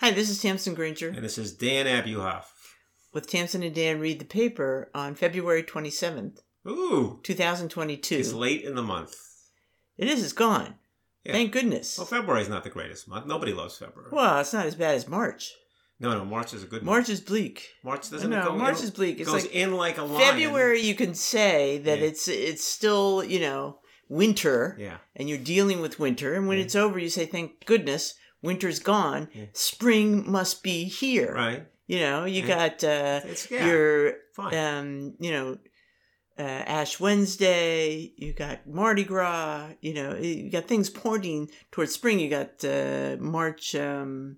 Hi, this is Tamsin Granger And this is Dan Abuhoff. with Tamsin and Dan read the paper on February 27th, Ooh, 2022. it's late in the month. It is, it's gone. Yeah. Thank goodness. Well, February's not the greatest month. Nobody loves February. Well, it's not as bad as March. No, no, March is a good March month. is bleak. March doesn't No, go March in, is bleak. It's goes like in like a lion. February, you can say that Yeah. it's it's still you know winter, Yeah. and you're dealing with winter. And when Yeah. it's over, you say, "Thank goodness, winter's gone. Yeah. Spring must be here." Right. You know, you Yeah. got uh, It's yeah. your fine. um, you know, uh, Ash Wednesday. You got Mardi Gras. You know, you got things pointing towards spring. You got uh, March. Um,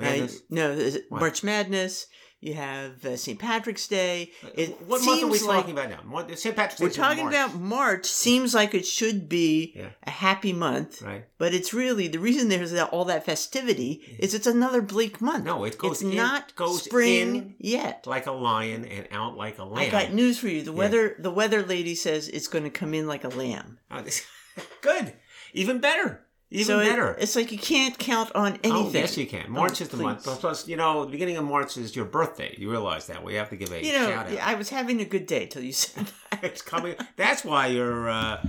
uh, no, is it What? March Madness. You have uh, St. Patrick's Day. It what month are we like- talking about now? What, St. Patrick's Day. We're talking about March. Seems like it should be Yeah. a happy month, Right. but it's really the reason there's all that festivity is it's another bleak month. No, it goes it's in- not goes spring in yet. Like a lion and out like a lamb. I got news for you. The Yeah. weather the weather lady says it's going to come in like a lamb. Oh, this- Good. Even better. Even so it- better. it's like you can't count on anything. Oh, yes, you can. March Oh, is the month. Plus, you know, the beginning of March is your birthday. You realize that. We have to give a You know, shout out. I was having a good day till you said that. it's coming. That's why you're uh,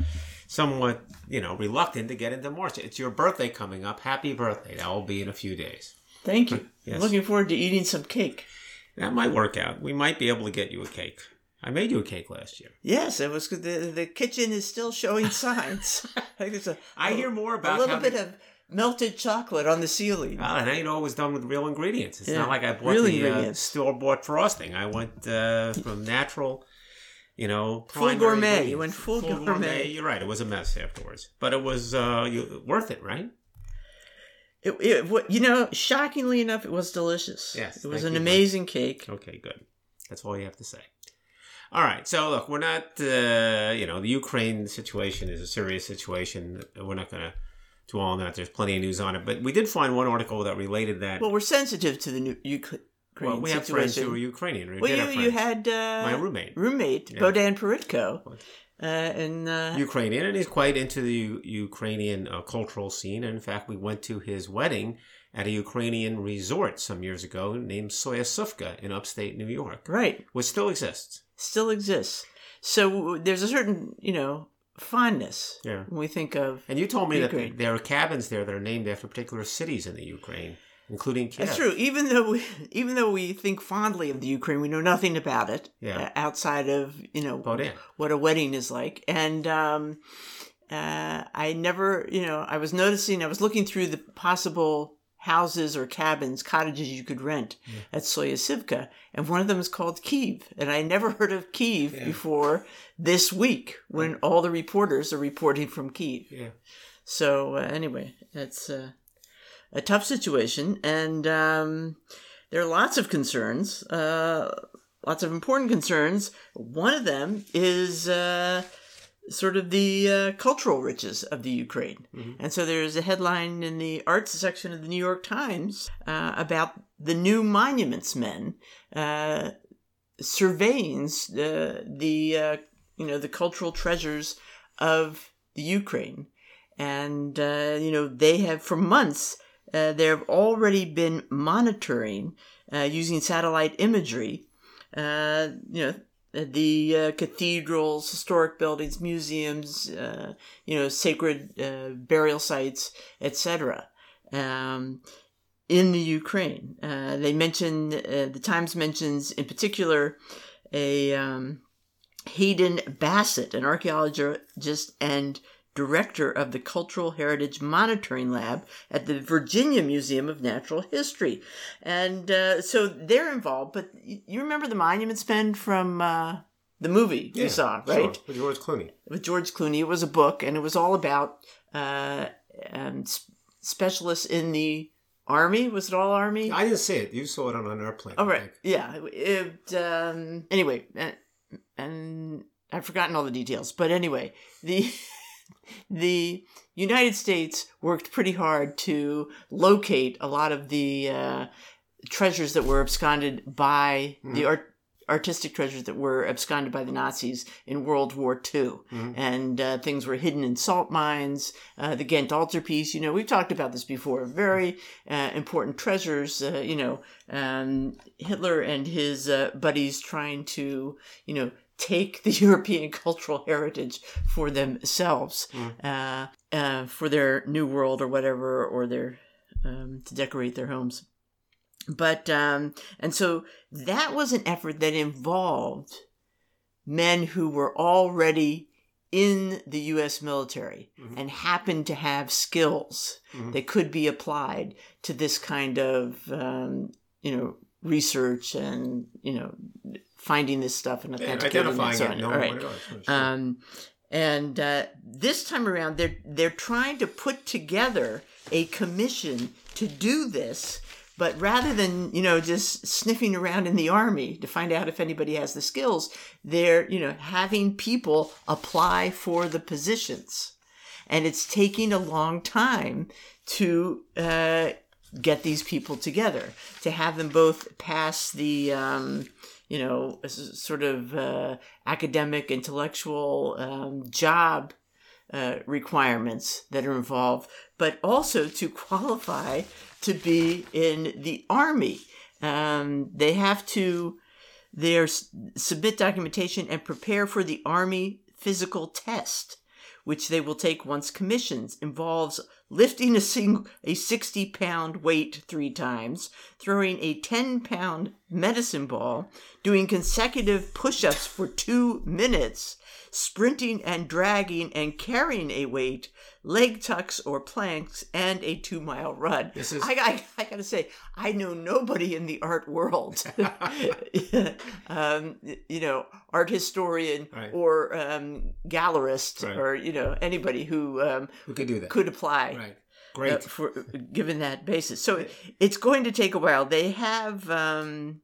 somewhat, you know, reluctant to get into March. It's your birthday coming up. Happy birthday. That will be in a few days. Thank you. Yes. I'm looking forward to eating some cake. That might work out. We might be able to get you a cake. I made you a cake last year. Yes, it was. The, the kitchen is still showing signs. There's a, I hear more about a little bit of melted chocolate on the ceiling. Well, I know it was done with real ingredients. It's Yeah, not like I bought real the uh, store bought frosting. I went uh, from natural, you know, Full gourmet. You went full gourmet. You're right. It was a mess afterwards, but it was uh, you, worth it, right? It, it, you know, shockingly enough, it was delicious. Yes, it was an amazing cake. Okay, good. That's all you have to say. All right. So look, we're not, uh, you know, the Ukraine situation is a serious situation. We're not going to dwell on that. There's plenty of news on it, but we did find one article that related that. Well, we're sensitive to the new Ukraine Well, we have friends who are Ukrainian. We Well, you, you had uh, my roommate. roommate Yeah. Bodan Peritko, uh, and uh, Ukrainian, and he's quite into the U- Ukrainian uh, cultural scene. And in fact, we went to his wedding at a Ukrainian resort some years ago named Soyuzivka in upstate New York, right which still exists. Still exists. So there's a certain you know fondness Yeah. when we think of. And you told me Ukraine. that there are cabins there that are named after particular cities in the Ukraine, including Kiev. That's true. Even though we, even though we think fondly of the Ukraine, we know nothing about it Yeah. uh, outside of you know what a wedding is like. And um, uh, I never, you know, I was noticing, I was looking through the possible houses or cabins, cottages you could rent at Soyuzivka, and one of them is called Kiev. And I never heard of Kiev Yeah. before this week when all the reporters are reporting from Kiev. Yeah. So uh, anyway, it's uh, a tough situation, and um, there are lots of concerns, uh, lots of important concerns. One of them is uh, sort of the uh, cultural riches of the Ukraine, and so there's a headline in the arts section of the New York Times uh, about the new monuments men uh, surveying uh, the uh, you know the cultural treasures of the Ukraine. And uh, you know they have for months uh, they have already been monitoring uh, using satellite imagery uh, you know the uh, cathedrals historic buildings museums uh, you know sacred uh, burial sites etc um, in the ukraine uh, they mention uh, the times mentions in particular a um, hayden bassett an archaeologist and director of the Cultural Heritage Monitoring Lab at the Virginia Museum of Natural History. And uh, so they're involved, but you remember the Monuments Men from uh, the movie you saw, Sure, right? with George Clooney. With George Clooney. It was a book, and it was all about uh, um, specialists in the Army. Was it all Army? I didn't see it. You saw it on an airplane. Oh, right. Yeah. It, um, anyway, and, and I've forgotten all the details, but anyway, the the United States worked pretty hard to locate a lot of the uh, treasures that were absconded by the art, artistic treasures that were absconded by the Nazis in World War II. Mhm. And uh, things were hidden in salt mines. Uh, the Ghent altarpiece, you know, we've talked about this before. Very uh, important treasures, uh, you know, um, Hitler and his uh, buddies trying to, you know, take the European cultural heritage for themselves, uh, uh, for their new world or whatever, or their um, to decorate their homes. But um, and so that was an effort that involved men who were already in the U.S. military Mhm. and happened to have skills Mhm. that could be applied to this kind of um, you know research and you know finding this stuff and authenticating identifying and so it, on. knowing All right. what it is. Sure. Um, and uh, this time around, they're they're trying to put together a commission to do this, but rather than you know just sniffing around in the army to find out if anybody has the skills, they're you know having people apply for the positions, and it's taking a long time to uh, get these people together to have them both pass the. Um, you know, sort of uh, academic, intellectual um, job uh, requirements that are involved, but also to qualify to be in the army. Um, they have to their submit documentation and prepare for the army physical test, which they will take once commissioned. Involves lifting a sing- a 60 pound weight three times, throwing a 10 pound medicine ball, doing consecutive push ups for two minutes, sprinting and dragging and carrying a weight, leg tucks or planks, and a two mile run. This is- I, I, I gotta say, I know nobody in the art world, um, you know, art historian Right. or um, gallerist Right. or, you know, anybody who um, we could do that. could apply Right. uh, Great. for given that basis. So it's going to take a while. They have um,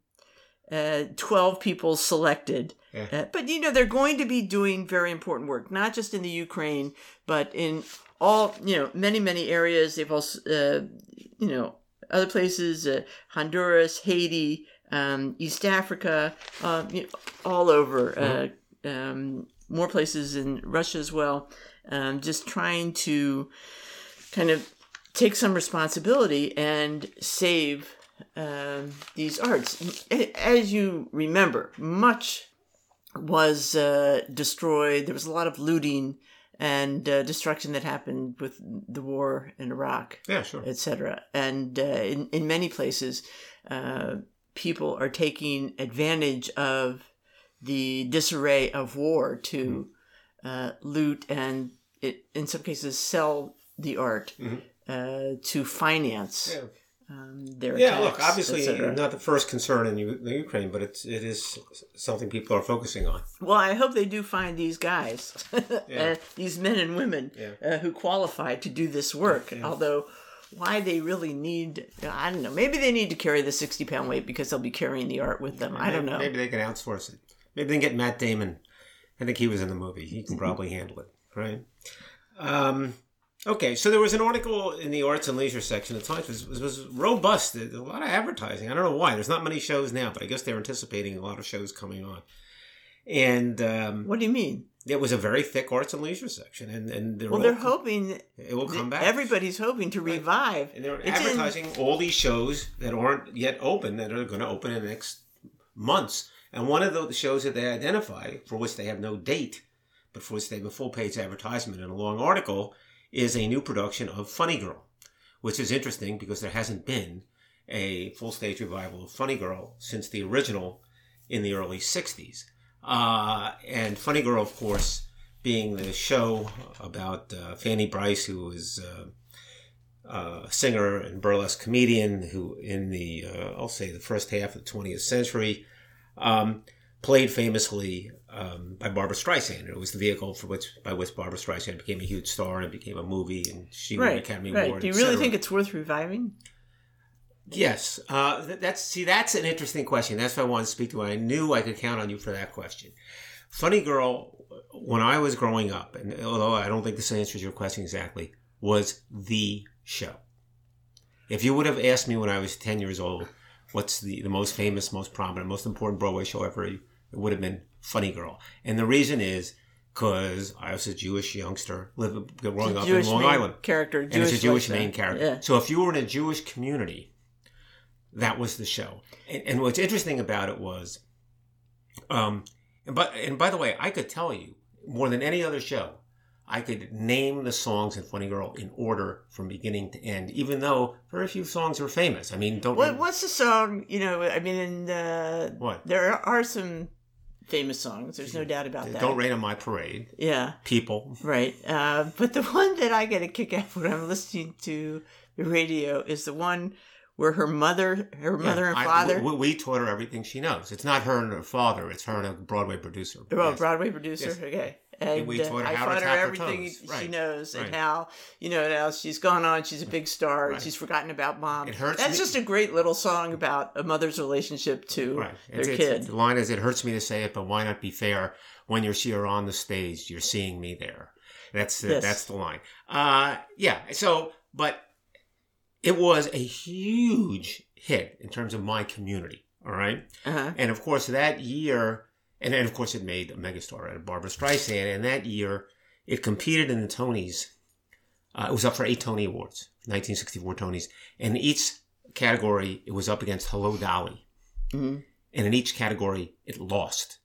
uh, twelve people selected, Yeah. uh, but you know they're going to be doing very important work, not just in the Ukraine, but in all you know many many areas. They've also uh, you know other places, uh, Honduras, Haiti, um, East Africa, uh, you know, all over. Uh, um, more places in Russia as well. Um, just trying to kind of take some responsibility and save um, these arts. As you remember, much was uh, destroyed. There was a lot of looting and uh, destruction that happened with the war in Iraq, Yeah, sure. etc. And uh, in in many places, uh, people are taking advantage of the disarray of war to uh, loot and, it, in some cases, sell the art Mhm. Uh, to finance Yeah. um, their Yeah, attacks, look, obviously not the first concern in U- the Ukraine, but it's it is something people are focusing on. Well, I hope they do find these guys, Yeah. uh, these men and women Yeah. uh, who qualify to do this work. Yeah. Although, why they really need, I don't know. Maybe they need to carry the 60 pound weight because they'll be carrying the art with them. I don't know. Maybe they can outsource it. Maybe they can get Matt Damon. I think he was in the movie. He can probably handle it, right? Um, okay, so there was an article in the arts and leisure section. The Times was, was, was robust. There's a lot of advertising. I don't know why. There's not many shows now, but I guess they're anticipating a lot of shows coming on. And um, What do you mean? it was a very thick arts and leisure section, and and they're Well, they're hoping, it will come back. everybody's hoping to revive. And they're It's in- advertising all these shows that aren't yet open that are going to open in the next months. And one of the shows that they identify, for which they have no date, but for which they have a full page advertisement and a long article, is a new production of Funny Girl, which is interesting because there hasn't been a full stage revival of Funny Girl since the original in the early 60s. Uh, and Funny Girl, of course, being the show about uh, Fanny Brice, who was. Uh, uh, singer and burlesque comedian who, in the uh, I'll say the first half of the 20th century, um, played famously um, by Barbra Streisand. It was the vehicle for which by which Barbra Streisand became a huge star and it became a movie, and she won an Academy right. Award. Do you really think it's worth reviving? Yes, uh, that's see, that's an interesting question. That's why I wanted to speak to. I knew I could count on you for that question. Funny Girl, when I was growing up, and although I don't think this answers your question exactly, was the show. If you would have asked me when I was ten years old, what's the, the most famous, most prominent, most important Broadway show ever, it would have been Funny Girl. And the reason is because I was a Jewish youngster living, growing up Jewish in Long Island. character, And it's a Jewish main character. Yeah. So if you were in a Jewish community, that was the show. And, and what's interesting about it was, um, and but and by the way, I could tell you more than any other show, I could name the songs in Funny Girl in order from beginning to end, even though very few songs are famous. I mean, don't What, what's the song? You know, I mean, in, uh, What? there are some famous songs. There's no doubt about that. don't rain on my parade. Yeah, People, right. Uh, but the one that I get a kick out when I'm listening to the radio is the one where her mother, her mother and I- father, we, we taught her everything she knows. It's not her and her father; it's her and a Broadway producer. well, Yes. Broadway producer. Yes. Okay. And we uh, taught her I how to taught her everything she Right. knows and how, you know, now she's gone on, she's a big star, and Right. she's forgotten about mom. It hurts That's me- just a great little song about a mother's relationship to Right. their It's, kid. it's, the line is, "It hurts me to say it, but why not be fair? When you're here on the stage, you're seeing me there." That's the, Yes. that's the line. Uh, yeah. So, but it was a huge hit in terms of my community. All right. uh-huh. And of course, that year, and then of course, it made a megastar out of Barbra Streisand. And that year, it competed in the Tonys. Uh, it was up for eight Tony Awards, 1964 Tonys. And in each category, it was up against Hello Dolly. Mhm. And in each category, it lost.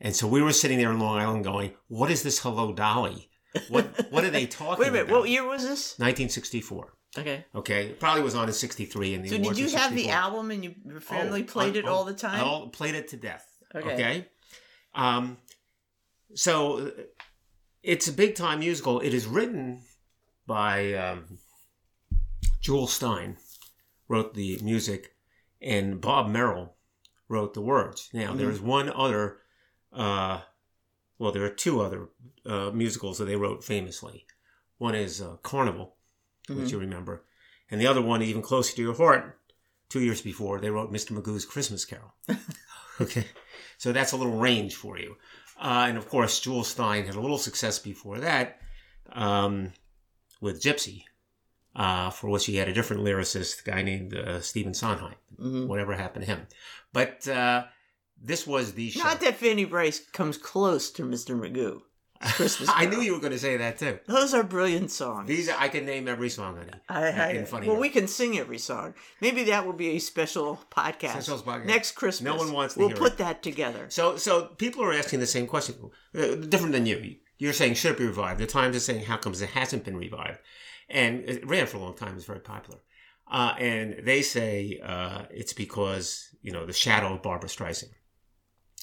And so we were sitting there in Long Island going, what is this Hello Dolly? What, what are they talking about? Wait a minute, about? what year was this? 1964. Okay. Okay. It probably was on in 63 and the So did you have the album and you, your family Oh, played I- it oh, all the time? I all, played it to death. Okay. Okay. Um, so it's a big time musical. It is written by um, Jule Styne, wrote the music, and Bob Merrill wrote the words. Now Mhm. there's one other. Uh, well, there are two other uh, musicals that they wrote famously. One is uh, Carnival, which Mhm. you remember, and the other one, even closer to your heart, two years before, they wrote Mr. Magoo's Christmas Carol. okay, so that's a little range for you. Uh, and of course, Jule Styne had a little success before that um, with Gypsy, uh, for which he had a different lyricist, a guy named uh, Stephen Sondheim. Mhm. Whatever happened to him? But uh, this was the show. Not that Fanny Brice comes close to Mr. Magoo. Christmas I knew you were going to say that too. Those are brilliant songs. These are, I can name every song, honey. I, I, in funny well, Girl. we can sing every song. Maybe that will be a special podcast Special podcast. next Christmas. No one wants to We'll put it. that together. So, so people are asking the same question, uh, different than you. You're saying should it be revived? The Times is saying how comes it hasn't been revived, and it ran for a long time. It's very popular, uh, and they say uh, it's because you know the shadow of Barbra Streisand.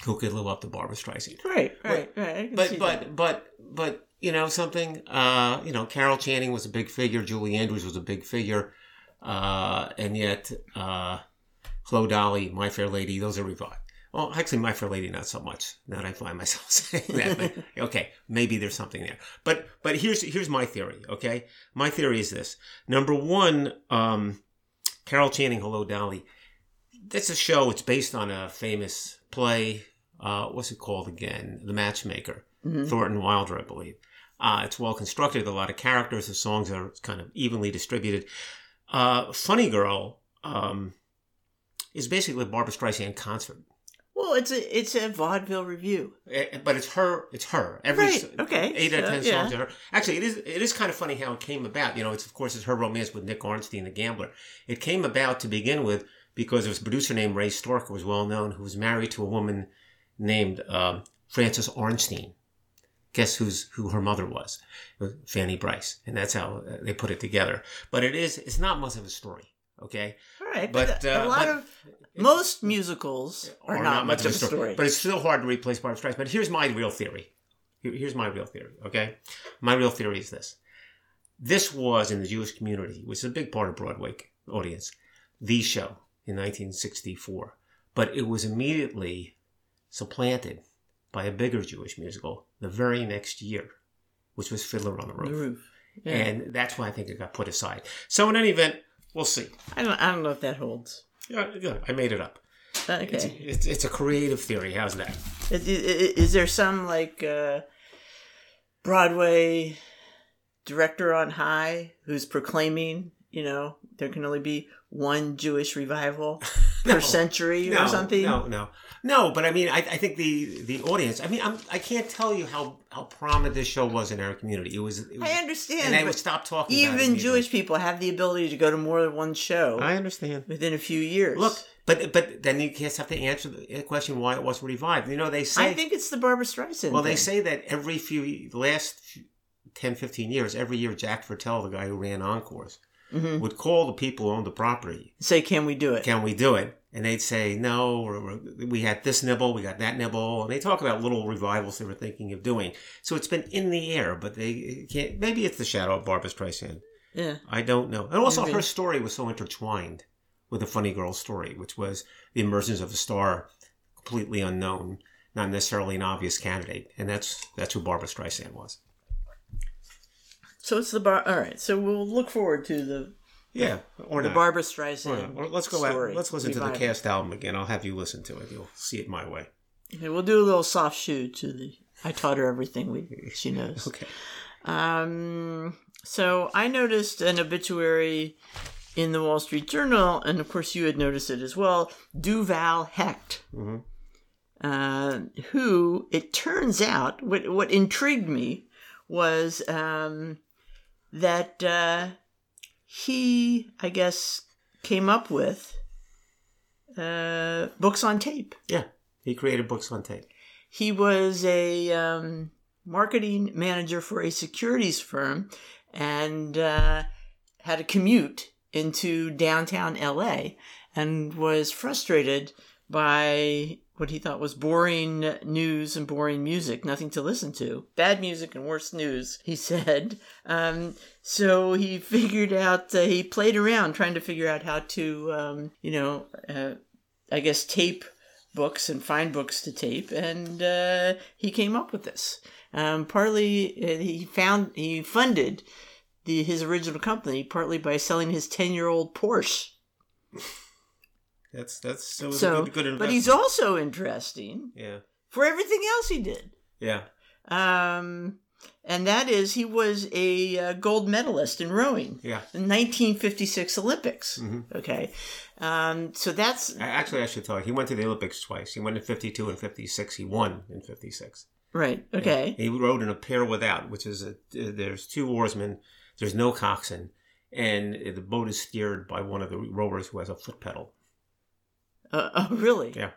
Who could live up to Barbra Streisand? Right, right, right. Can But but but but you know something. Uh, you know, Carol Channing was a big figure. Julie Andrews was a big figure, uh, and yet uh, Hello Dolly, My Fair Lady, those are revived. Well, actually, My Fair Lady, not so much. Now that I find myself saying that, but okay, maybe there's something there. But but here's here's my theory. Okay, my theory is this: number one, um, Carol Channing, Hello Dolly. That's a show. It's based on a famous play. Uh, what's it called again? The Matchmaker. Mhm. Thornton Wilder, I believe. Uh, it's well constructed, a lot of characters, the songs are kind of evenly distributed. Uh, Funny Girl um, is basically a Barbra Streisand concert. Well, it's a it's a vaudeville review. Eh, But it's her. It's her. Every Right, okay, eight out of ten yeah. songs are her. Actually, it is. It is kind of funny how it came about. You know, it's of course it's her romance with Nick Arnstein, the gambler. It came about to begin with because there was a producer named Ray Stark, who was well known, who was married to a woman named um, Frances Arnstein. Guess who's who her mother was? Fanny Brice, and that's how uh, they put it together. But it is. It's not much of a story. Okay, All right, but, But, a uh, lot but- of most musicals are or not, much of a story. But it's still hard to replace Barbra Streisand. But here's my real theory. Here- Here's my real theory. Okay, my real theory is this: this was in the Jewish community, which is a big part of Broadway audience, the show in 1964. But it was immediately supplanted by a bigger Jewish musical the very next year, which was Fiddler on the the Roof, roof. Yeah. and that's why I think it got put aside. So in any event, we'll see. I don't I don't know if that holds. Yeah, yeah, I made it up. Okay. It's, it's, it's a creative theory. How's that? Is, is, is there some like uh, Broadway director on high who's proclaiming, you know, there can only be one Jewish revival? per century no, or something. No, no, no. But I mean, I, I think the the audience. I mean, I'm, I can't tell you how how prominent this show was in our community. It was. It was I understand, and they but would stop talking. about it Even. Jewish people have the ability to go to more than one show I understand. within a few years. Look, but but then you just have to answer the question why it wasn't revived. You know, they say. I think it's the Barbra Streisand. well, they say that every few the last 10, 15 years, every year, Jack Viertel, the guy who ran Encores, Mhm. would call the people who owned the property say, "Can we do it?" can we do it? And they'd say, no, or, or, we had this nibble, we got that nibble. And they talk about little revivals they were thinking of doing. So it's been in the air, but they can't, maybe it's the shadow of Barbra Streisand. yeah. I don't know. And also Maybe. her story was so intertwined with the Funny Girl story, which was the emergence of a star completely unknown, not necessarily an obvious candidate. And that's, that's who Barbra Streisand was. So it's the bar. All right. So we'll look forward to the Yeah. Or the not. Barbra Streisand. Or let's go story. out, let's listen to the cast album again. I'll have you listen to it. You'll see it my way. Okay, we'll do a little soft shoe to the. I taught her everything we she knows. Okay. Um. So I noticed an obituary in the Wall Street Journal, and of course you had noticed it as well. Duvall Hecht, Mhm. uh, who it turns out what what intrigued me was um, that uh, he, I guess, came up with uh, books on tape. Yeah. He created books on tape. He was a um, marketing manager for a securities firm and uh, had a commute into downtown LA and was frustrated by what he thought was boring news and boring music, nothing to listen to. Bad music and worse news, he said. Um, so he figured out, uh, he played around trying to figure out how to, um, you know, uh, I guess tape books and find books to tape, and uh, he came up with this. Um, partly, uh, he found he funded the his original company partly by selling his ten year old Porsche. That's that's So, a good, good but he's also interesting yeah for everything else he did. yeah Um, and that is he was a uh, gold medalist in rowing yeah. in 1956 Olympics. Mhm. Okay, um, so that's Actually, I should tell you, he went to the Olympics twice. He went in '52 and '56. He won in '56. right. Okay, He rowed in a pair without, which is a there's two oarsmen. There's no coxswain, and the boat is steered by one of the rowers who has a foot pedal. Uh, oh really? Yeah.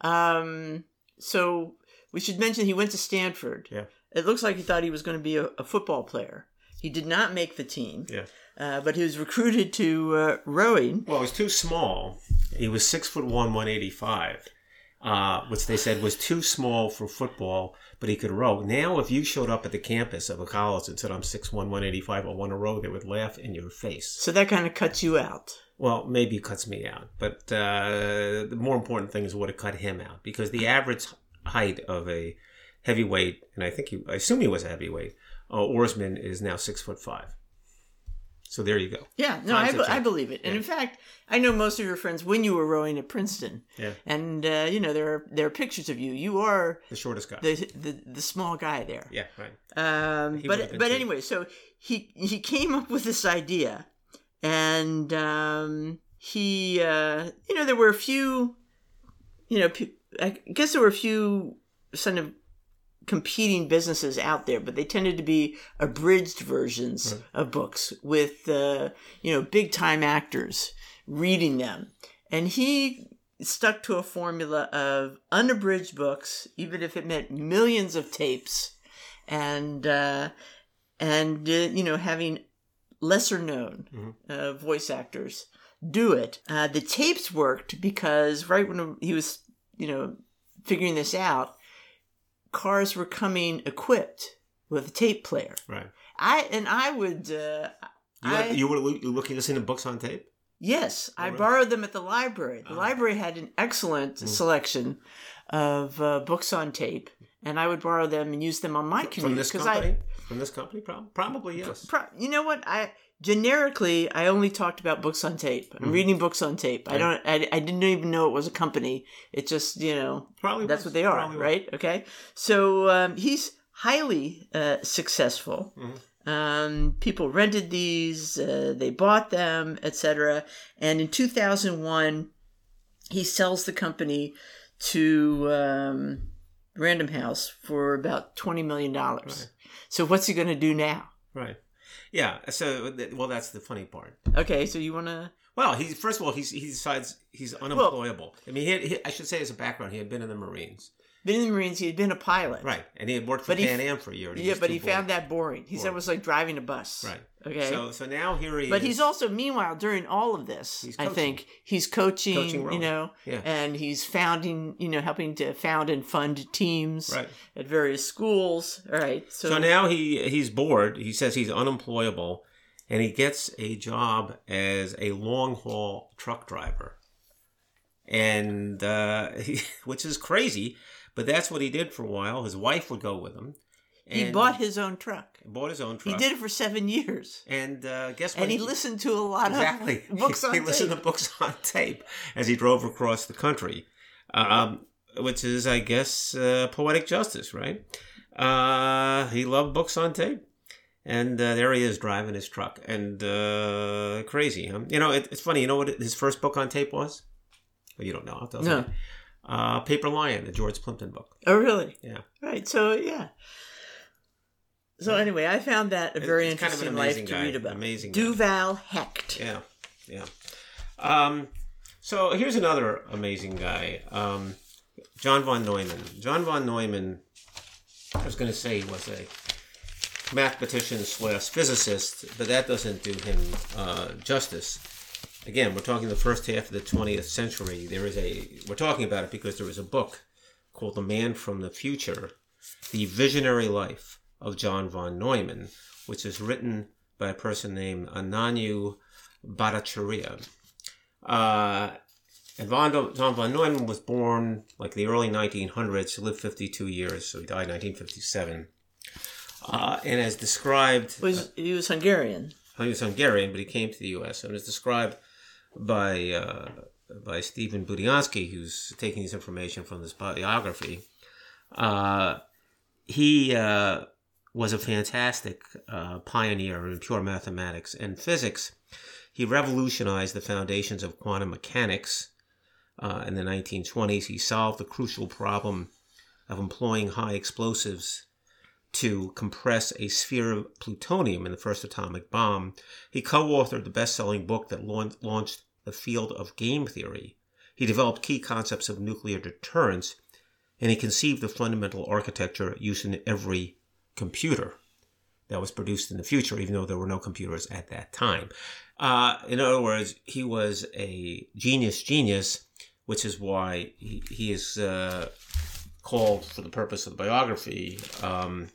Um, so we should mention he went to Stanford. Yeah. It looks like he thought he was going to be a, a football player. He did not make the team. Yeah. Uh, but he was recruited to uh, rowing. Well, he was too small. He was six foot one, one eighty five, uh, which they said was too small for football, but he could row. Now, if you showed up at the campus of a college and said, "I'm six one, one eighty five, I want to row," they would laugh in your face. So that kind of cuts you out. Well, maybe it cuts me out, but uh, the more important thing is would it cut him out because the average height of a heavyweight, and I think he, I assume he was a heavyweight, uh, oarsman is now six foot five. So there you go. Yeah, no, I, be- I believe it. And Yeah. in fact, I know most of your friends when you were rowing at Princeton. Yeah. And uh, you know there are there are pictures of you. You are The shortest guy. the the, the small guy there. yeah, right. Um, but but too. anyway, so he he came up with this idea, and um, he uh, you know there were a few, you know, I guess there were a few sort of competing businesses out there, but they tended to be abridged versions Right. of books with uh, you know big time actors reading them, and he stuck to a formula of unabridged books, even if it meant millions of tapes and uh, and uh, you know having lesser known Mhm. uh, voice actors do it. Uh, the tapes worked because right when he was you know figuring this out, cars were coming equipped with a tape player. Right. I and I would. Uh, You, I, you were lo- looking to listen to books on tape? Yes, I really? borrowed them at the library. The Ah. library had an excellent Mm. selection of uh, books on tape, and I would borrow them and use them on my From commute. this 'cause company? I, From this company? Prob- Probably yes. pro- you know what? I generically I only talked about books on tape. I'm Mhm. reading books on tape. I don't. I, I didn't even know it was a company. It just you know Probably that's was. what they are, Probably was. right? Okay, so um, he's highly uh, successful. Mhm. Um, people rented these, uh, they bought them, etc. And in 2001, he sells the company to um, Random House for about twenty million dollars. So what's he going to do now? Right. Yeah. So, well, that's the funny part. Okay, so you want to? Well, he first of all, he's, he decides he's unemployable. I mean, he, had, he, I should say as a background, he had been in the Marines, Been in the Marines. He had been a pilot. right? And he had worked for But he- Pan Am for a year. Yeah, but he found that boring. He said it was like driving a bus. right. Okay. So, so now here he is but is. he's also, meanwhile, during all of this, I think he's coaching, Coaching you know, Yeah. and he's founding, you know, helping to found and fund teams right. at various schools. All right. So, So now he he's bored. He says he's unemployable, and he gets a job as a long haul truck driver, and uh, he, which is crazy, but that's what he did for a while. His wife would go with him. he bought his own truck. bought his own truck. He did it for seven years. and uh, guess what? And he listened to a lot exactly of books on he listened tape. to books on tape as he drove across the country, um, which is, I guess, uh, poetic justice, right? Uh, he loved books on tape, and uh, there he is driving his truck, and uh, crazy, huh? You know, it, it's funny. You know what his first book on tape was? Well, you don't know. I'll tell No. you. Uh, Paper Lion, the George Plimpton book. Oh, really? Yeah. Right. So, yeah. So, anyway, I found that a very it's kind of interesting life to guy, read about. amazing guy. Duvall Hecht. Yeah, yeah. Um, so here's another amazing guy, um, John von Neumann. John von Neumann, I was going to say he was a mathematician slash physicist, but that doesn't do him uh, justice. Again, we're talking the first half of the 20th century. There is a we're talking about it because there was a book called The Man from the Future, The Visionary Life of John von Neumann, which is written by a person named Ananyo Bhattacharya. Uh, and von, John von Neumann was born like the early 1900s. He lived 52 years, so he died in 1957. Uh, and as described, Was he was Hungarian? he was Hungarian, but he came to the U.S. and is described by uh, by Stephen Budiansky, who's taking this information from this biography. Uh, he uh, was a fantastic uh, pioneer in pure mathematics and physics. He revolutionized the foundations of quantum mechanics uh, in the 1920s. He solved the crucial problem of employing high explosives to compress a sphere of plutonium in the first atomic bomb. He co authored the best selling book that launched the field of game theory. He developed key concepts of nuclear deterrence, and he conceived the fundamental architecture used in every computer that was produced in the future, even though there were no computers at that time. Uh, in other words, he was a genius genius, which is why he, he is uh, called, for the purpose of the biography, um,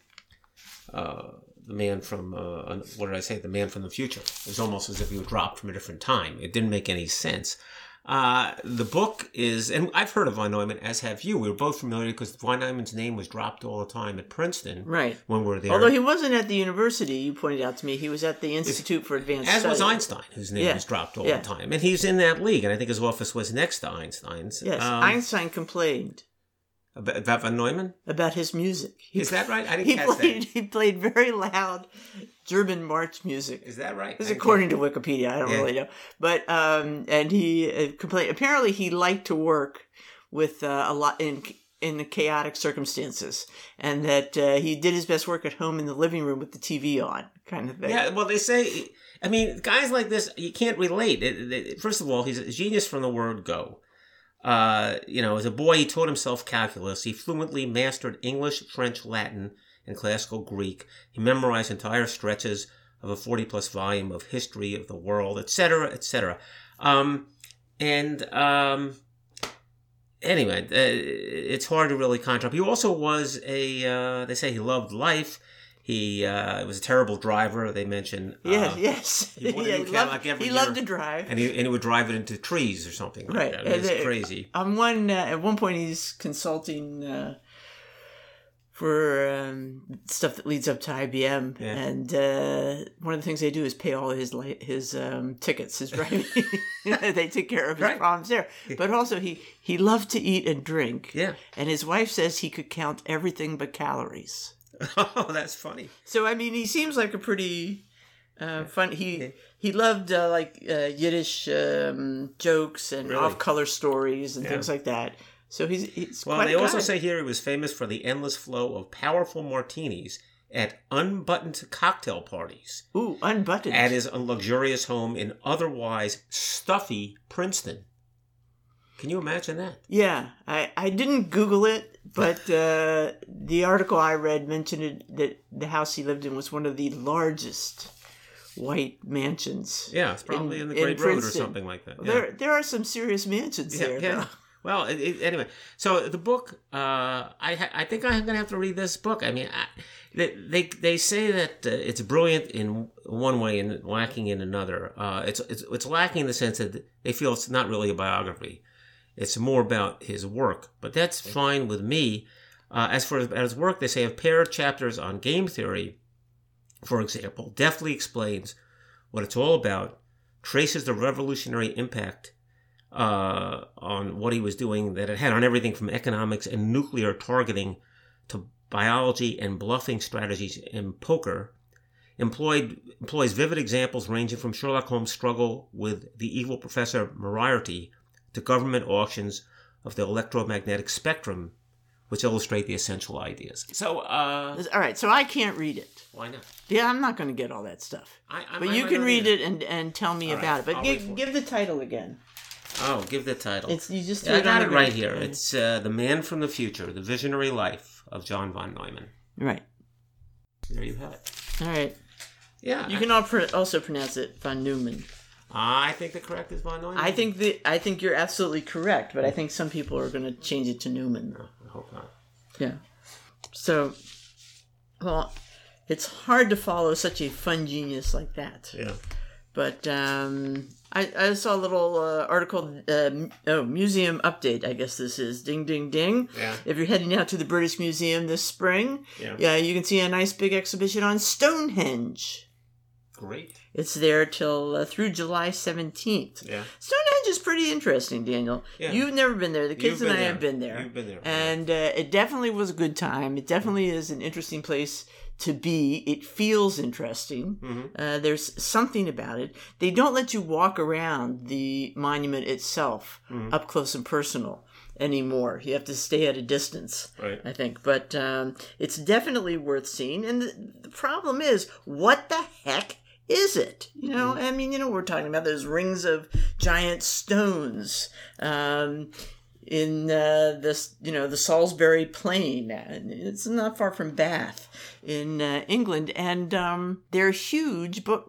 uh, the man from uh, what did I say? The man from the future. It was almost as if he was dropped from a different time. It didn't make any sense. Uh, the book is, and I've heard of von Neumann, as have you. We were both familiar because von Neumann's name was dropped all the time at Princeton Right. when we were there. Although he wasn't at the university, you pointed out to me, he was at the Institute for Advanced as was Einstein, whose name Yeah. was dropped all Yeah. the time, and he's in that league. And I think his office was next to Einstein's. Yes, Um, Einstein complained about, about von Neumann. about his music. He, Is that right? I didn't he catch played that. he played very loud German march music. Is that right? This is according to Wikipedia. I don't Yeah. really know, but um, and he uh, complained. Apparently, he liked to work with uh, a lot in in chaotic circumstances, and that uh, he did his best work at home in the living room with the TV on, kind of thing. Yeah, well, they say, I mean, guys like this, you can't relate. It, it- first of all, he's a genius from the word go. Uh, you know, as a boy, he taught himself calculus. He fluently mastered English, French, Latin, and classical Greek. He memorized entire stretches of a 40 plus volume of history of the world, etc., etc. Um, and um, anyway, uh, it's hard to really contrast. He also was a, uh, they say he loved life. He uh, was a terrible driver. They mention, uh, Yes, yes. he Yeah, he loved, every he loved to drive. and he and he would drive it into trees or something. Like Right, mean, it's uh, crazy. On one, uh, at one point, he's consulting uh, for um, stuff that leads up to IBM, Yeah. and uh, one of the things they do is pay all his his um, tickets, his driving. they take care of his Right. problems there. But also, he he loved to eat and drink. Yeah. And his wife says he could count everything but calories. Oh, that's funny. So I mean, he seems like a pretty Uh, fun. He he loved uh, like uh, Yiddish um, jokes and Really? off-color stories and Yeah. things like that. So he's he's Well, quite they a also guy. say here he was famous for the endless flow of powerful martinis at unbuttoned cocktail parties ooh unbuttoned. at his luxurious home in otherwise stuffy Princeton. Can you imagine that? Yeah, I, I didn't Google it, but uh, the article I read mentioned that the house he lived in was one of the largest white mansions. Yeah, it's probably in, In- the in Great Road or something like that. Yeah. There there are some serious mansions yeah, there. yeah. though. Well, it, it- anyway, so the book, uh, I I think I'm gonna have to read this book. I mean, I, they, they they say that uh, it's brilliant in one way and lacking in another. Uh, it's it's it's lacking in the sense that they feel it's not really a biography. It's more about his work, but that's fine with me. Uh, as for his work, they say a pair of chapters on game theory, for example, deftly explains what it's all about, traces the revolutionary impact uh, on what he was doing that it had on everything from economics and nuclear targeting to biology and bluffing strategies in poker. Employed employs vivid examples ranging from Sherlock Holmes' struggle with the evil Professor Moriarty to government auctions of the electromagnetic spectrum, which illustrate the essential ideas. So, uh, All right, so I can't read it. why not? Yeah, I'm not going to get all that stuff. I, I, But I you can read it and, and tell me All right, about it. But give, it. give the title again. Oh, give the title. It's you just Yeah, I got it right here. It's uh, The Man from the Future, The Visionary Life of John von Neumann. right. There you have it. All right. Yeah. You can also pronounce it von Neumann. I think the correct is von Neumann. I think the I think you're absolutely correct, but I think some people are going to change it to Newman. No, I hope not. Yeah. So, well, it's hard to follow such a fun genius like that. Yeah. But um, I, I saw a little uh, article, uh, oh, museum update, I guess this is. Ding, ding, ding. Yeah. If you're heading out to the British Museum this spring, Yeah. yeah, you can see a nice big exhibition on Stonehenge. Great. It's there till uh, through July 17th. Yeah. Stonehenge is pretty interesting, Daniel. Yeah. You've never been there. The kids and I there. have been there. You've been there. And uh, it definitely was a good time. It definitely is an interesting place to be. It feels interesting. Mhm. Uh, there's something about it. They don't let you walk around the monument itself Mhm. up close and personal anymore. You have to stay at a distance. Right. I think, but um, it's definitely worth seeing. And the, the problem is, what the heck is it? You know, I mean, you know, we're talking about those rings of giant stones um, in uh, this, you know, the Salisbury Plain. It's not far from Bath in uh, England, and um, they're huge. But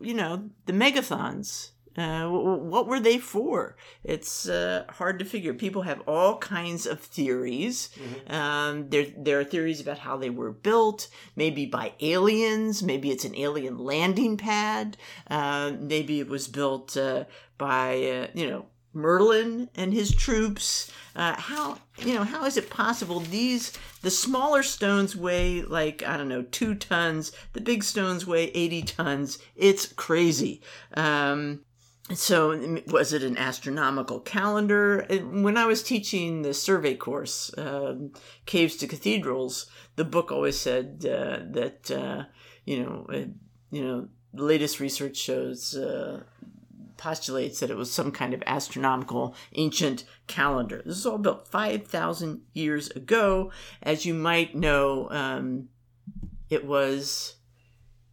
you know, the megathons. Uh, what were they for? It's uh, hard to figure. People have all kinds of theories. Um, there, there are theories about how they were built, maybe by aliens. Maybe it's an alien landing pad. Uh, maybe it was built uh, by, uh, you know, Merlin and his troops. Uh, how you know how is it possible these the smaller stones weigh like I don't know two tons, the big stones weigh eighty tons. It's crazy. Um, so was it an astronomical calendar? When i was teaching the survey course um, caves to cathedrals the book always said uh, that uh, you know uh, you know the latest research shows uh, postulates that it was some kind of astronomical ancient calendar. This is all about 5000 years ago. As you might know um, it was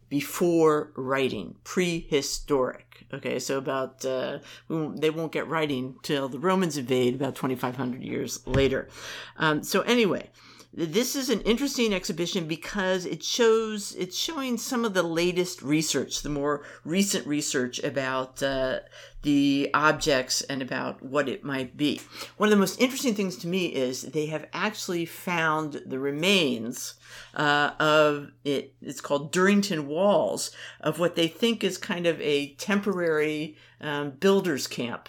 before writing, prehistoric. Okay, so about uh, won't- they won't get writing till the Romans invade about 2,500 years later. Um, so anyway, this is an interesting exhibition because it shows it's showing some of the latest research, the more recent research about uh, the objects and about what it might be. One of the most interesting things to me is they have actually found the remains uh, of it. It's called Durrington Walls of what they think is kind of a temporary um, builders camp,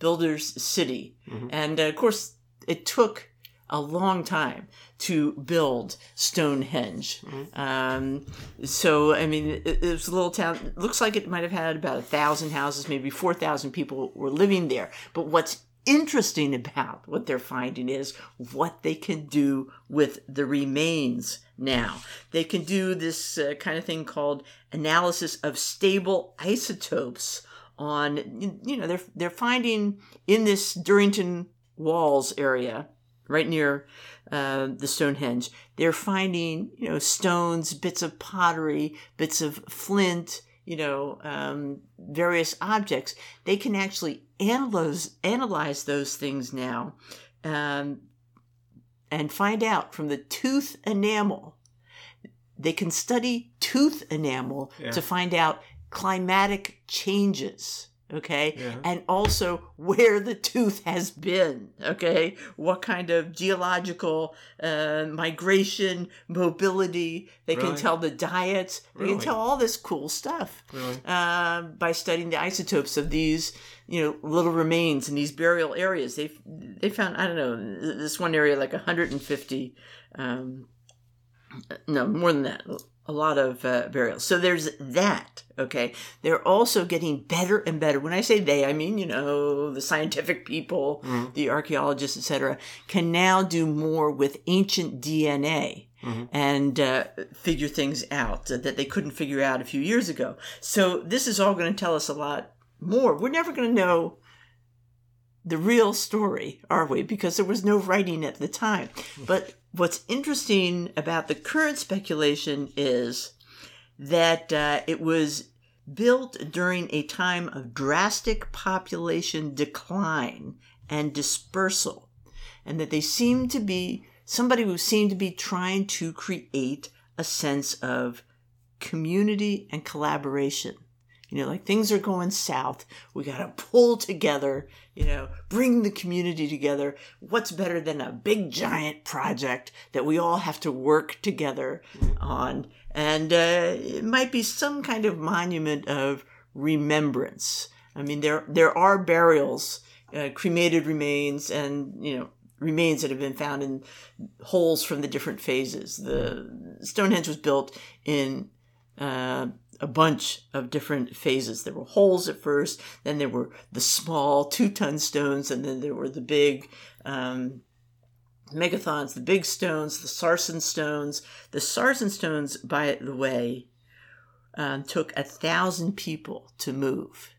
builders city, and uh, of course it took a long time to build Stonehenge. Um, so, I mean, it, it was a little town. Looks like it might have had about a thousand houses, maybe 4,000 people were living there. But what's interesting about what they're finding is what they can do with the remains now. They can do this uh, kind of thing called analysis of stable isotopes on you know they're they're finding in this Durrington Walls area right near uh, the Stonehenge. They're finding you know stones bits of pottery bits of flint you know um, various objects. They can actually analyze analyze those things now um, and find out from the tooth enamel. They can study tooth enamel Yeah. to find out climatic changes okay? Yeah. and also where the tooth has been okay? What kind of geological uh, migration mobility they can tell the diets they can tell all this cool stuff Really? uh, by studying the isotopes of these you know little remains in these burial areas. They they found i don't know this one area like 150 um, no more than that a lot of uh, burials so there's that okay they're also getting better and better when i say they i mean you know the scientific people Mhm. the archaeologists etc can now do more with ancient dna Mhm. and uh, figure things out that they couldn't figure out a few years ago so this is all going to tell us a lot more we're never going to know the real story, are we? Because there was no writing at the time. But what's interesting about the current speculation is that uh, it was built during a time of drastic population decline and dispersal, and that they seem to be somebody who seemed to be trying to create a sense of community and collaboration. You know, like things are going south. We got to pull together, you know, bring the community together. What's better than a big giant project that we all have to work together on? And uh, it might be some kind of monument of remembrance. I mean, there there are burials, uh, cremated remains, and you know remains that have been found in holes from the different phases. The Stonehenge was built in uh, a bunch of different phases. There were holes at first, then there were the small two ton stones, and then there were the big um, megathons, the big stones, the sarsen stones. The sarsen stones, by the way, um, took a thousand people to move,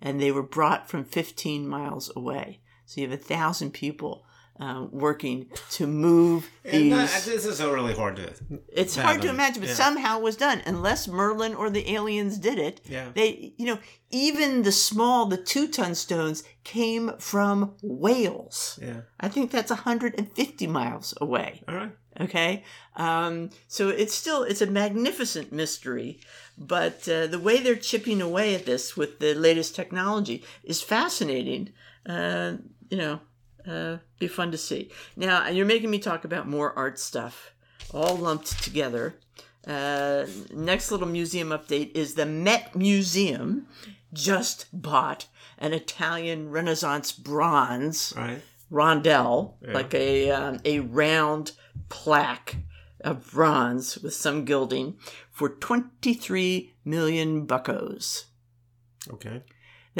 and they were brought from 15 miles away. So you have a thousand people um, working to move these. that, this is so really hard to. It's hard to imagine, but Yeah. somehow it was done. Unless Merlin or the aliens did it, Yeah. they, you know, even the small, the two ton stones came from Wales. Yeah. I think that's 150 miles away. All right. Okay, um, so it's still it's a magnificent mystery, but uh, the way they're chipping away at this with the latest technology is fascinating. Uh, you know, uh, be fun to see. Now you're making me talk about more art stuff, all lumped together. Uh, next little museum update is the Met Museum just bought an Italian Renaissance bronze right. rondelle, Yeah. like a um, a round plaque of bronze with some gilding, for twenty three million buckos. Okay.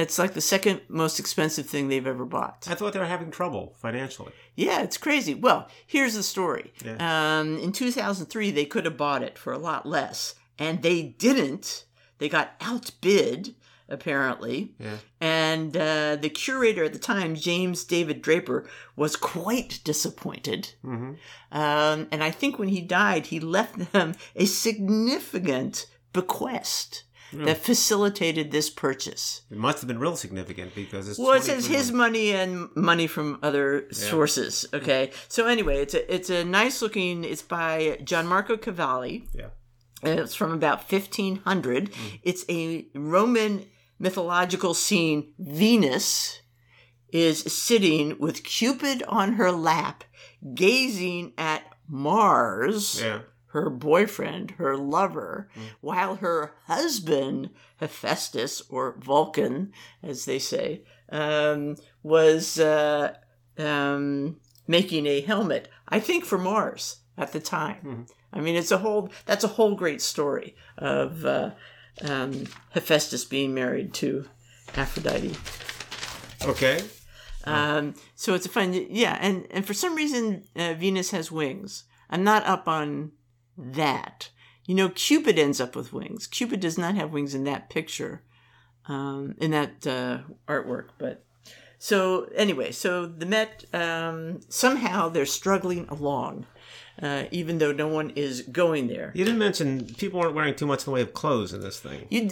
That's like the second most expensive thing they've ever bought. I thought they were having trouble financially. Yeah, it's crazy. Well, here's the story. Yeah. Um, in 2003, they could have bought it for a lot less, and they didn't. They got outbid, apparently. Yeah. And uh, the curator at the time, James David Draper, was quite disappointed. Mm-hmm. Um, and I think when he died, he left them a significant bequest that facilitated this purchase. It must have been real significant because it's. Well, it says his money and money from other sources. Okay, so anyway, it's a it's a nice looking. It's by Gianmarco Cavalli. Yeah. And it's from about 1500. Mm. It's a Roman mythological scene. Venus is sitting with Cupid on her lap, gazing at Mars Yeah. Her boyfriend, her lover, while her husband, Hephaestus, or Vulcan, as they say, um, was uh, um, making a helmet, I think for Mars at the time. I mean, it's a whole, that's a whole great story of uh, um, Hephaestus being married to Aphrodite. Okay. Um, so it's a fun, yeah. And and for some reason, uh, Venus has wings. I'm not up on that. You know, Cupid ends up with wings. Cupid does not have wings in that picture, um, in that uh, artwork. But so anyway, so the Met um, somehow they're struggling along, uh, even though no one is going there. You didn't mention people aren't wearing too much in the way of clothes in this thing. You,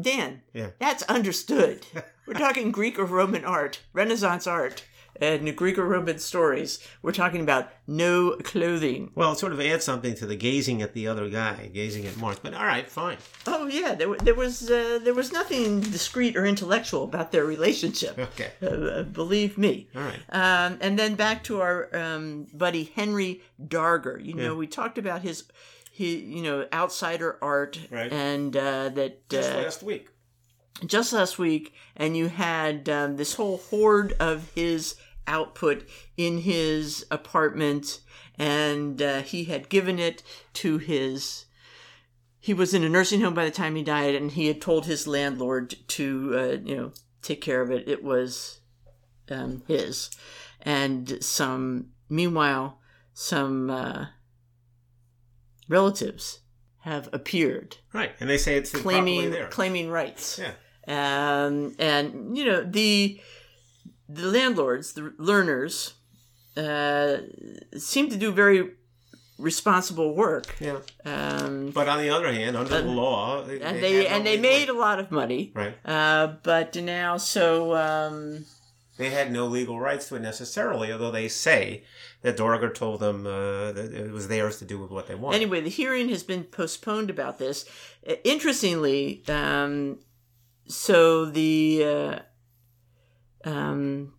Dan, Yeah. that's understood. We're talking Greek or Roman art, Renaissance art, and Greek or Roman stories. We're talking about no clothing. Well, it sort of adds something to the gazing at the other guy, gazing at Mark. But all right, fine. Oh yeah, there, there was uh, there was nothing discreet or intellectual about their relationship. Okay. Uh, uh, believe me. All right. Um, and then back to our um, buddy Henry Darger. You know, Yeah. we talked about his, he, you know, outsider art, Right. and uh, that Just uh, last week. just last week, and you had um, this whole horde of his output in his apartment, and uh, he had given it to his. He was in a nursing home by the time he died, and he had told his landlord to, uh, you know, take care of it. It was um, his, and some. Meanwhile, some uh, relatives have appeared Right. And they say it's claiming claiming rights. Yeah. Um, and you know the the landlords, the Lerners, uh, seem to do very responsible work. Yeah. Um, But on the other hand, under the law, they, and they had no and they legal- made a lot of money. right. Uh, but now, so um, They had no legal rights to it necessarily, although they say that Darger told them uh, that it was theirs to do with what they wanted. anyway, the hearing has been postponed about this. Uh, Interestingly, um, so the uh, um,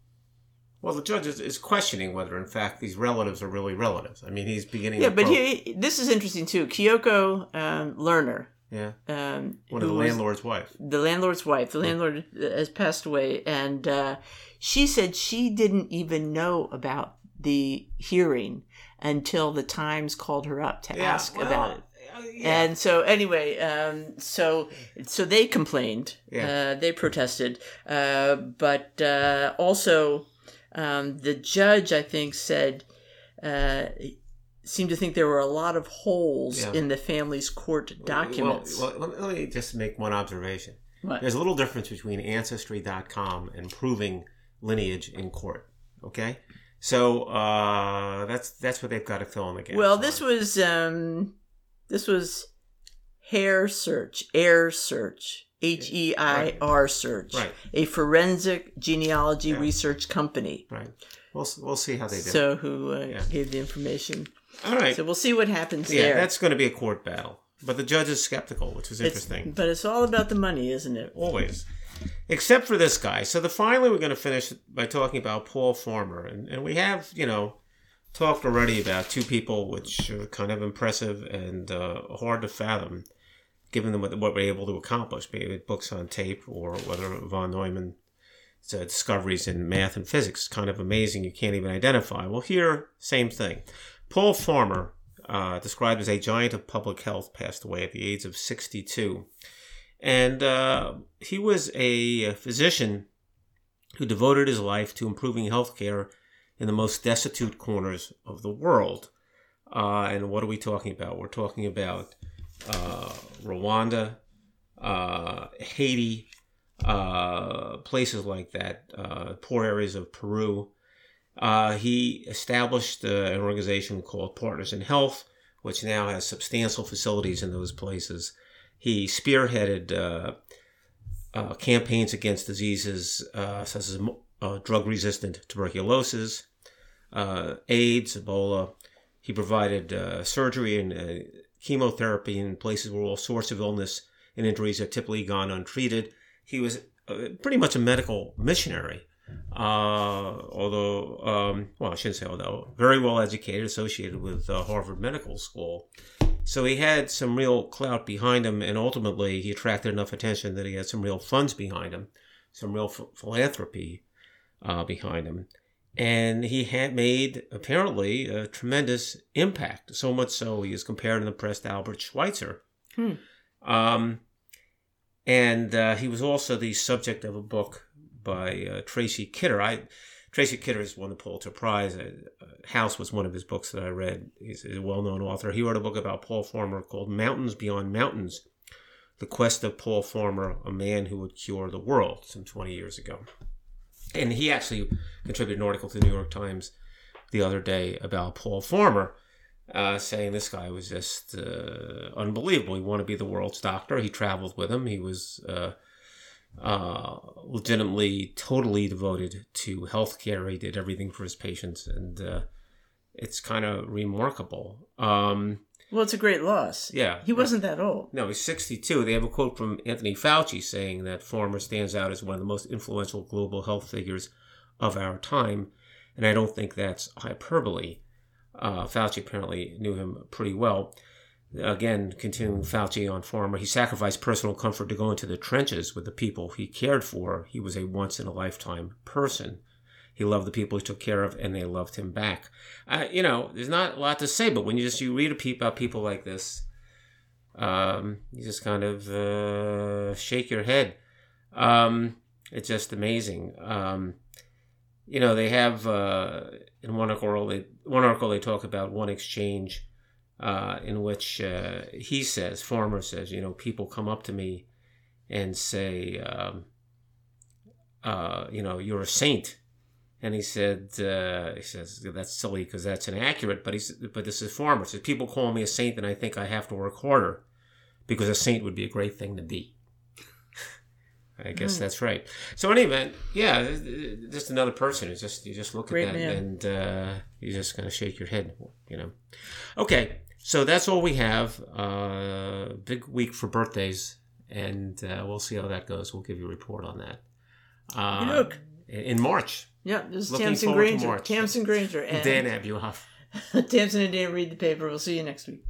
Well, the judge is, is questioning whether, in fact, these relatives are really relatives. I mean, he's beginning. yeah, but he, this is interesting too. Kiyoko um, Lerner, yeah, um, one of the landlord's wife. the landlord's wife. The landlord has passed away, and uh, she said she didn't even know about the hearing until the Times called her up to ask well, about it. Uh, yeah. And so, anyway, um, so so they complained. Yeah. Uh, they protested, uh, but uh, also um, the judge, I think, said uh, seemed to think there were a lot of holes Yeah. in the family's court documents. Well, well, let, me, just make one observation. What? There's a little difference between Ancestry.com and proving lineage in court. Okay, so uh, that's that's what they've got to fill in the gaps. Well, on. this was um, this was hair search, air search, H E I R search, Right. a forensic genealogy Yeah. research company. right. We'll we'll see how they do. So who uh, Yeah. gave the information? All right. So we'll see what happens yeah, there. that's going to be a court battle. But the judge is skeptical, which is It's- interesting. but it's all about the money, isn't it? Always. Except for this guy. So the finally we're going to finish by talking about Paul Farmer. And, and we have, you know, talked already about two people which are kind of impressive and uh, hard to fathom, given what, what we're able to accomplish, be it books on tape or whether von Neumann's uh, discoveries in math and physics. Kind of amazing. You can't even identify. Well, here, same thing. Paul Farmer, uh, described as a giant of public health, passed away at the age of 62. And uh, he was a physician who devoted his life to improving healthcare in the most destitute corners of the world. Uh, and what are we talking about? We're talking about uh, Rwanda, uh, Haiti, uh, places like that, uh, poor areas of Peru. Uh, he established an organization called Partners in Health, which now has substantial facilities in those places. He spearheaded campaigns against diseases such as drug resistant tuberculosis, uh, AIDS, Ebola. He provided uh, surgery and uh, chemotherapy in places where all sorts of illness and injuries are typically gone untreated. He was uh, pretty much a medical missionary. Uh, although, um, well, I shouldn't say although, very well educated, associated with Harvard Medical School. So he had some real clout behind him, and ultimately he attracted enough attention that he had some real funds behind him, some real ph- philanthropy uh, behind him. And he had made, apparently, a tremendous impact, so much so he is compared in the press to Albert Schweitzer. Hmm. Um, and uh, he was also the subject of a book by uh, Tracy Kidder. I Tracy Kidder has won the Pulitzer Prize. Uh, House was one of his books that I read. He's a well-known author. He wrote a book about Paul Farmer called Mountains Beyond Mountains: The Quest of Paul Farmer, a man who would cure the world, some 20 years ago. And he actually contributed an article to the New York Times the other day about Paul Farmer, uh, saying this guy was just uh, unbelievable. He wanted to be the world's doctor. He traveled with him. He was uh, uh, legitimately totally devoted to healthcare. He did everything for his patients, and uh, it's kind of remarkable. Um, Well, it's a great loss. yeah, He wasn't that old. no, he's 62. They have a quote from Anthony Fauci saying that Farmer stands out as one of the most influential global health figures of our time, and I don't think that's hyperbole. Uh, Fauci apparently knew him pretty well. Again, continuing Fauci on Farmer, he sacrificed personal comfort to go into the trenches with the people he cared for. He was a once in a lifetime person. He loved the people he took care of, and they loved him back. Uh, you know, there's not a lot to say, but when you just you read about people like this, um, you just kind of uh, shake your head. Um, it's just amazing. Um, you know, they have uh, in one article they one article they talk about one exchange uh, in which uh, he says, Farmer says, you know, people come up to me and say, um, uh, you know, you're a saint. And he said, uh, he says that's silly because that's inaccurate. But he's, but this is Farmer. He says people call me a saint, and I think I have to work harder because a saint would be a great thing to be. I guess that's right. So, in any event, yeah, just another person. It's just you just look Great at that man. and uh, you just kind of shake your head, you know. Okay, so that's all we have. Uh, big week for birthdays, and uh, we'll see how that goes. We'll give you a report on that. Uh, Look. In March. Yeah, this is Looking Tamsin Granger. Tamsin Granger. And Dan Abuhoff. Tamsin and Dan read the paper. We'll see you next week.